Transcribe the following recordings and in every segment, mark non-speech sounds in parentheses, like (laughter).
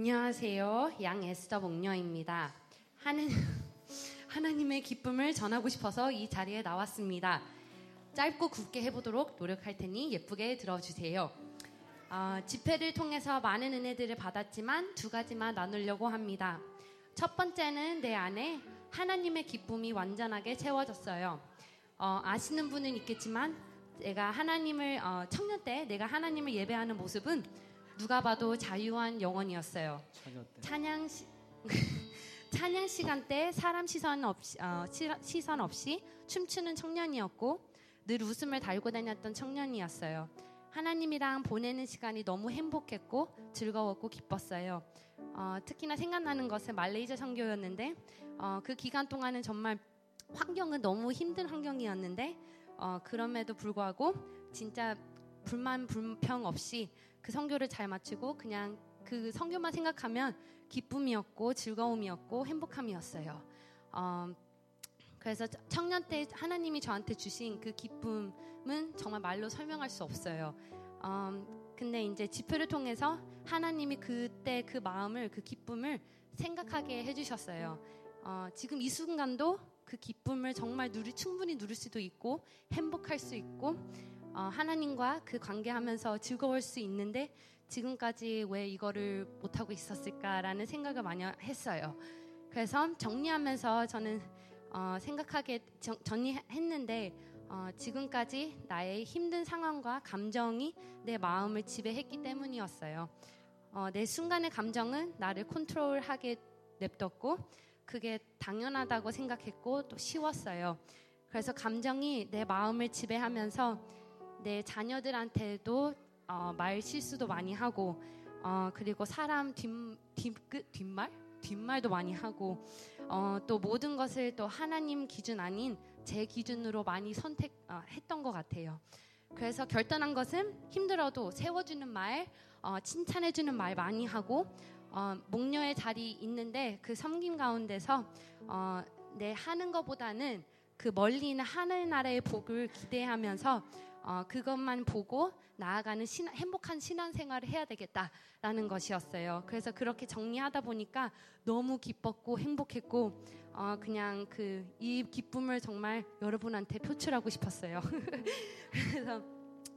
안녕하세요. 양 에스더 목녀입니다. 하는, (laughs) 하나님의 기쁨을 전하고 싶어서 이 자리에 나왔습니다. 짧고 굵게 해보도록 노력할 테니 예쁘게 들어주세요. 어, 집회를 통해서 많은 은혜들을 받았지만 두 가지만 나누려고 합니다. 첫 번째는 내 안에 하나님의 기쁨이 완전하게 채워졌어요. 어, 아시는 분은 있겠지만 내가 하나님을 어, 청년 때 내가 하나님을 예배하는 모습은 누가 봐도 자유한 영혼이었어요. 찬양 시, (laughs) 찬양 시간 때 사람 시선 없이 어, 시선 없이 춤추는 청년이었고 늘 웃음을 달고 다녔던 청년이었어요. 하나님이랑 보내는 시간이 너무 행복했고 즐거웠고 기뻤어요. 어, 특히나 생각나는 것은 말레이시아 선교였는데 어, 그 기간 동안은 정말 환경은 너무 힘든 환경이었는데 어, 그럼에도 불구하고 진짜 불만 불평 없이 그 성교를 잘 마치고 그냥 그 성교만 생각하면 기쁨이었고 즐거움이었고 행복함이었어요. 어, 그래서 청년 때 하나님이 저한테 주신 그 기쁨은 정말 말로 설명할 수 없어요. 어, 근데 이제 집회를 통해서 하나님이 그때 그 마음을 그 기쁨을 생각하게 해주셨어요. 어, 지금 이 순간도 그 기쁨을 정말 누리 충분히 누릴 수도 있고 행복할 수 있고 어, 하나님과 그 관계하면서 즐거울 수 있는데 지금까지 왜 이거를 못하고 있었을까라는 생각을 많이 했어요. 그래서 정리하면서 저는 어, 생각하게 정, 정리했는데 어, 지금까지 나의 힘든 상황과 감정이 내 마음을 지배했기 때문이었어요. 어, 내 순간의 감정은 나를 컨트롤하게 냅뒀고 그게 당연하다고 생각했고 또 쉬웠어요. 그래서 감정이 내 마음을 지배하면서 내 자녀들한테도 어, 말 실수도 많이 하고 어, 그리고 사람 뒷, 뒷, 뒷말? 뒷말도 많이 하고 어, 또 모든 것을 또 하나님 기준 아닌 제 기준으로 많이 선택했던 어, 것 같아요. 그래서 결단한 것은 힘들어도 세워주는 말, 어, 칭찬해주는 말 많이 하고 어, 목녀의 자리 있는데 그 섬김 가운데서 어, 내 하는 것보다는 그 멀리 있는 하늘나라의 복을 기대하면서 어, 그것만 보고 나아가는 신, 행복한 신앙생활을 해야 되겠다라는 것이었어요. 그래서 그렇게 정리하다 보니까 너무 기뻤고 행복했고 어, 그냥 그 이 기쁨을 정말 여러분한테 표출하고 싶었어요. (laughs) 그래서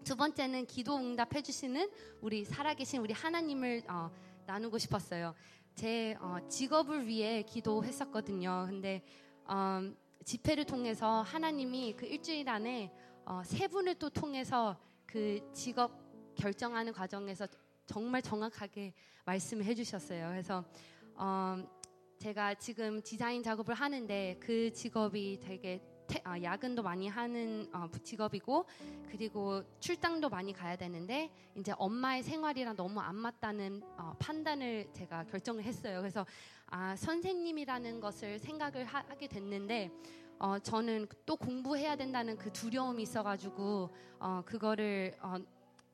두 번째는 기도 응답해 주시는 우리 살아계신 우리 하나님을 어, 나누고 싶었어요. 제 어, 직업을 위해 기도했었거든요. 근데 어, 집회를 통해서 하나님이 그 일주일 안에 어, 세 분을 또 통해서 그 직업 결정하는 과정에서 정말 정확하게 말씀을 해주셨어요. 그래서 어, 제가 지금 디자인 작업을 하는데 그 직업이 되게 태, 어, 야근도 많이 하는 어, 직업이고 그리고 출장도 많이 가야 되는데 이제 엄마의 생활이랑 너무 안 맞다는 어, 판단을 제가 결정을 했어요. 그래서 아, 선생님이라는 것을 생각을 하, 게 됐는데 어, 저는 또 공부해야 된다는 그 두려움이 있어가지고 어, 그거를 어,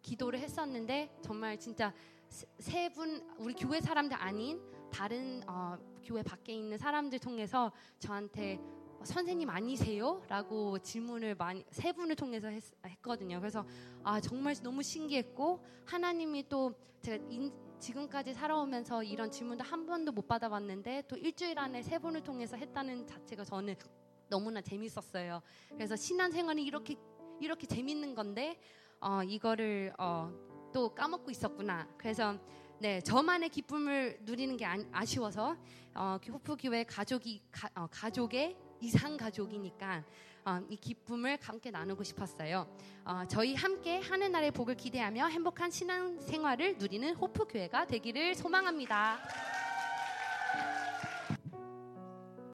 기도를 했었는데 정말 진짜 세 분 우리 교회 사람들 아닌 다른 어, 교회 밖에 있는 사람들 통해서 저한테 선생님 아니세요? 라고 질문을 많이 세 분을 통해서 했, 거든요 그래서 아 정말 너무 신기했고 하나님이 또 제가 인, 지금까지 살아오면서 이런 질문도 한 번도 못 받아봤는데 또 일주일 안에 세 분을 통해서 했다는 자체가 저는 너무나 재밌었어요. 그래서 신앙생활이 이렇게 이렇게 재밌는 건데 어, 이거를 어, 또 까먹고 있었구나. 그래서 네, 저만의 기쁨을 누리는 게 아, 쉬워서 어, 호프 교회 가족이 가, 어, 가족의 이상 가족이니까 어, 이 기쁨을 함께 나누고 싶었어요. 어, 저희 함께 하는 날의 복을 기대하며 행복한 신앙 생활을 누리는 호프 교회가 되기를 소망합니다.